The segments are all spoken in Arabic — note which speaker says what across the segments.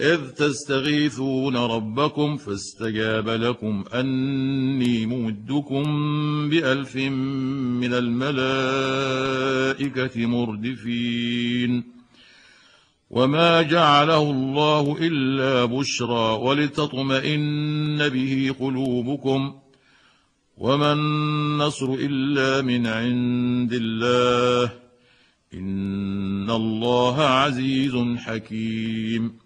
Speaker 1: إذ تستغيثون ربكم فاستجاب لكم أني ممدكم بألف من الملائكة مردفين. وما جعله الله إلا بشرى ولتطمئن به قلوبكم. وما النصر إلا من عند الله. إن الله عزيز حكيم.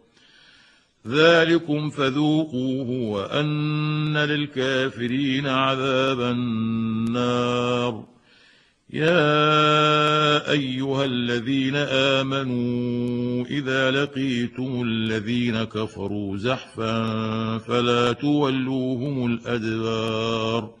Speaker 1: ذلكم فذوقوه وأن للكافرين عذاب النار. يا أيها الذين آمنوا إذا لقيتم الذين كفروا زحفا فلا تولوهم الأدبار.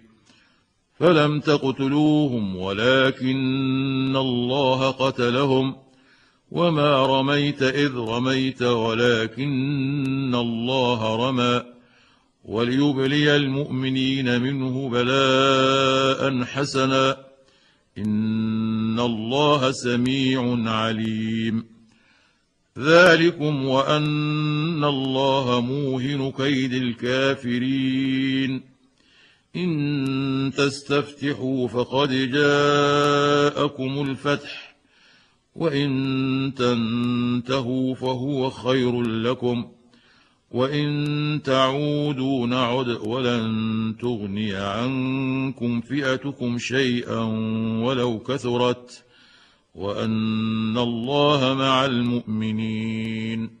Speaker 1: فلم تقتلوهم ولكن الله قتلهم وما رميت إذ رميت ولكن الله رمى وليبلي المؤمنين منه بلاء حسنا إن الله سميع عليم ذلكم وأن الله موهن كيد الكافرين إن تستفتحوا فقد جاءكم الفتح وإن تنتهوا فهو خير لكم وإن تعودوا نعد ولن تغني عنكم فئتكم شيئا ولو كثرت وأن الله مع المؤمنين.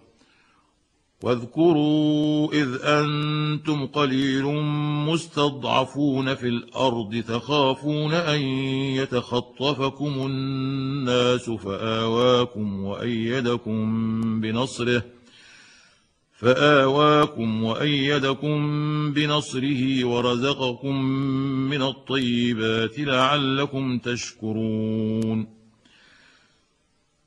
Speaker 1: واذكروا إذ أنتم قليل مستضعفون في الأرض تخافون أن يتخطفكم الناس فآواكم وأيدكم بنصره فآواكم وأيدكم بنصره ورزقكم من الطيبات لعلكم تشكرون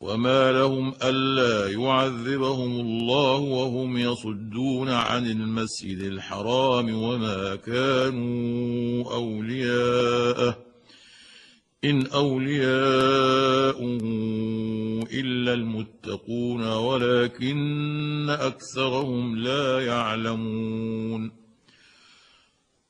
Speaker 1: وما لهم الا يعذبهم الله وهم يصدون عن المسجد الحرام وما كانوا اولياءه ان اولياؤه الا المتقون ولكن اكثرهم لا يعلمون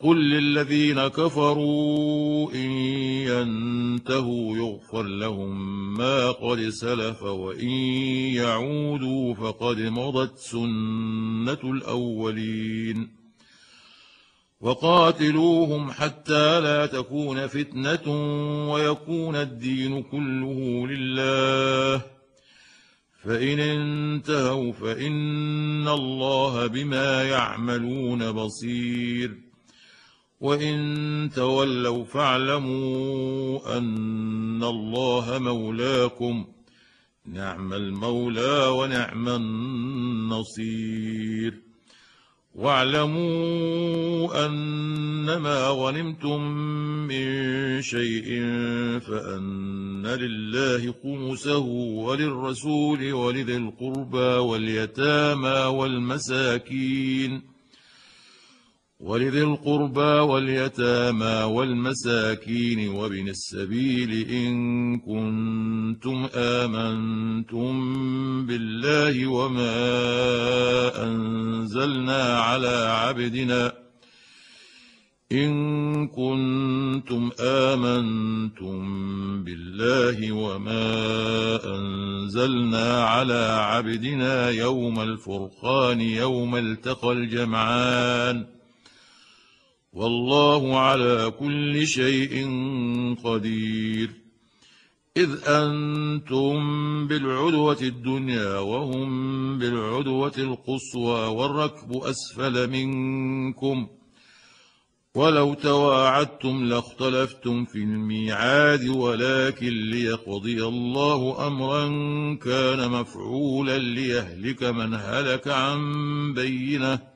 Speaker 1: قل للذين كفروا ان ينتهوا يغفر لهم ما قد سلف وان يعودوا فقد مضت سنه الاولين وقاتلوهم حتى لا تكون فتنه ويكون الدين كله لله فان انتهوا فان الله بما يعملون بصير وإن تولوا فاعلموا أن الله مولاكم. نعم المولى ونعم النصير. واعلموا أنما غنمتم من شيء فأن لله خمسه وللرسول ولذي القربى واليتامى والمساكين. ولذي القربى واليتامى والمساكين وابن السبيل إن كنتم آمنتم بالله وما أنزلنا على عبدنا إن كنتم آمنتم بالله وما أنزلنا على عبدنا يوم الفرقان يوم التقى الجمعان والله على كل شيء قدير. إذ أنتم بالعدوة الدنيا وهم بالعدوة القصوى والركب أسفل منكم. ولو تواعدتم لاختلفتم في الميعاد ولكن ليقضي الله أمرا كان مفعولا ليهلك من هلك عن بينة.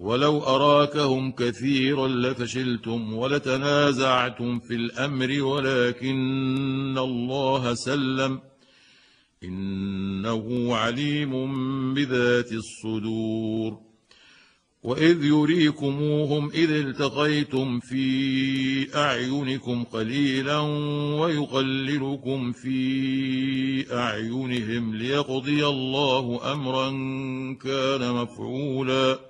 Speaker 1: ولو أراكهم كثيرا لفشلتم ولتنازعتم في الأمر ولكن الله سلم. إنه عليم بذات الصدور. وإذ يريكموهم إذ التقيتم في أعينكم قليلا ويقللكم في أعينهم ليقضي الله أمرا كان مفعولا.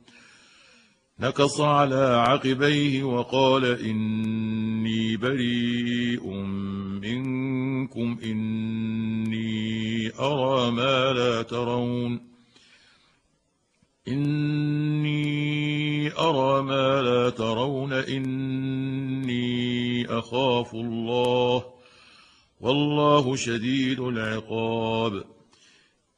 Speaker 1: نكص على عقبيه وقال إني بريء منكم إني أرى ما لا ترون إني أرى ما لا ترون إني أخاف الله والله شديد العقاب.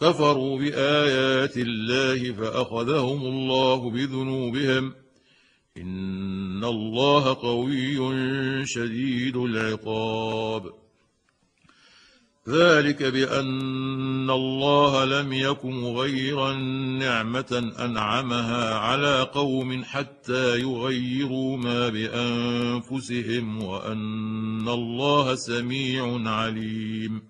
Speaker 1: كفروا بآيات الله فأخذهم الله بذنوبهم. إن الله قوي شديد العقاب. ذلك بأن الله لم يك مغيرا نعمة أنعمها على قوم حتى يغيروا ما بأنفسهم وأن الله سميع عليم.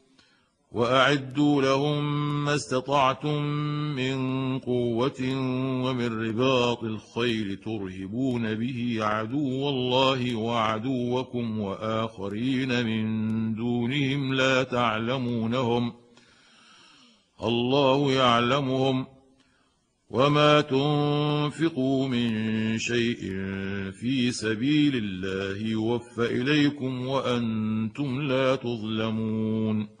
Speaker 1: وأعدوا لهم ما استطعتم من قوة ومن رباط الخيل ترهبون به عدو الله وعدوكم وآخرين من دونهم لا تعلمونهم الله يعلمهم وما تنفقوا من شيء في سبيل الله يوفى إليكم وأنتم لا تظلمون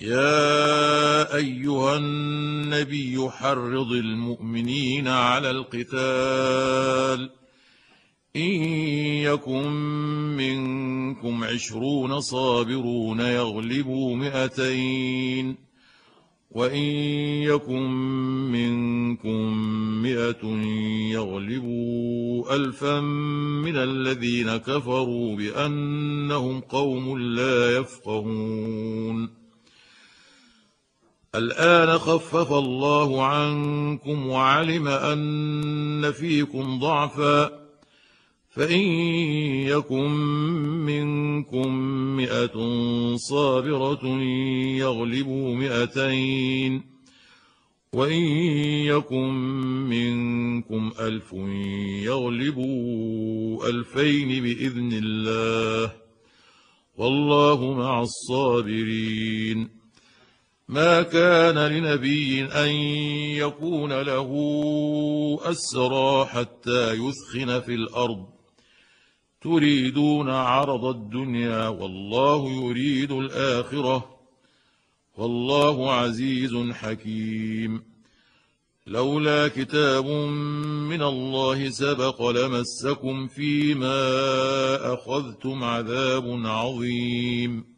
Speaker 1: يا أيها النبي حرض المؤمنين على القتال. إن يكن منكم عشرون صابرون يغلبوا مئتين. وإن يكن منكم مئة يغلبوا الفا من الذين كفروا بأنهم قوم لا يفقهون. الآن خفف الله عنكم وعلم أن فيكم ضعفا فإن يكن منكم مئة صابرة يغلبوا مئتين وإن يكن منكم ألف يغلبوا ألفين بإذن الله والله مع الصابرين ما كان لنبي أن يكون له أسرى حتى يثخن في الأرض. تريدون عرض الدنيا والله يريد الآخرة. والله عزيز حكيم. لولا كتاب من الله سبق لمسكم فيما أخذتم عذاب عظيم.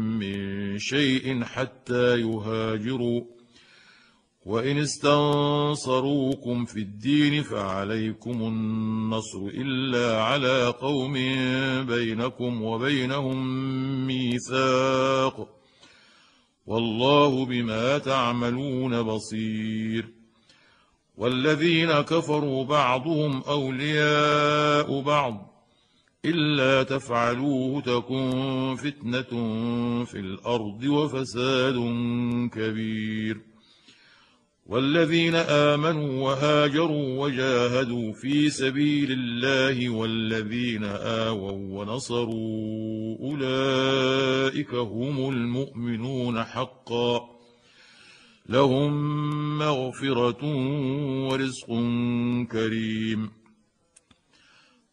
Speaker 1: من شيء حتى يهاجروا. وإن استنصروكم في الدين فعليكم النصر إلا على قوم بينكم وبينهم ميثاق. والله بما تعملون بصير. والذين كفروا بعضهم أولياء بعض. إلا تفعلوه تكن فتنة في الأرض وفساد كبير. والذين آمنوا وهاجروا وجاهدوا في سبيل الله والذين آووا ونصروا أولئك هم المؤمنون حقا. لهم مغفرة ورزق كريم.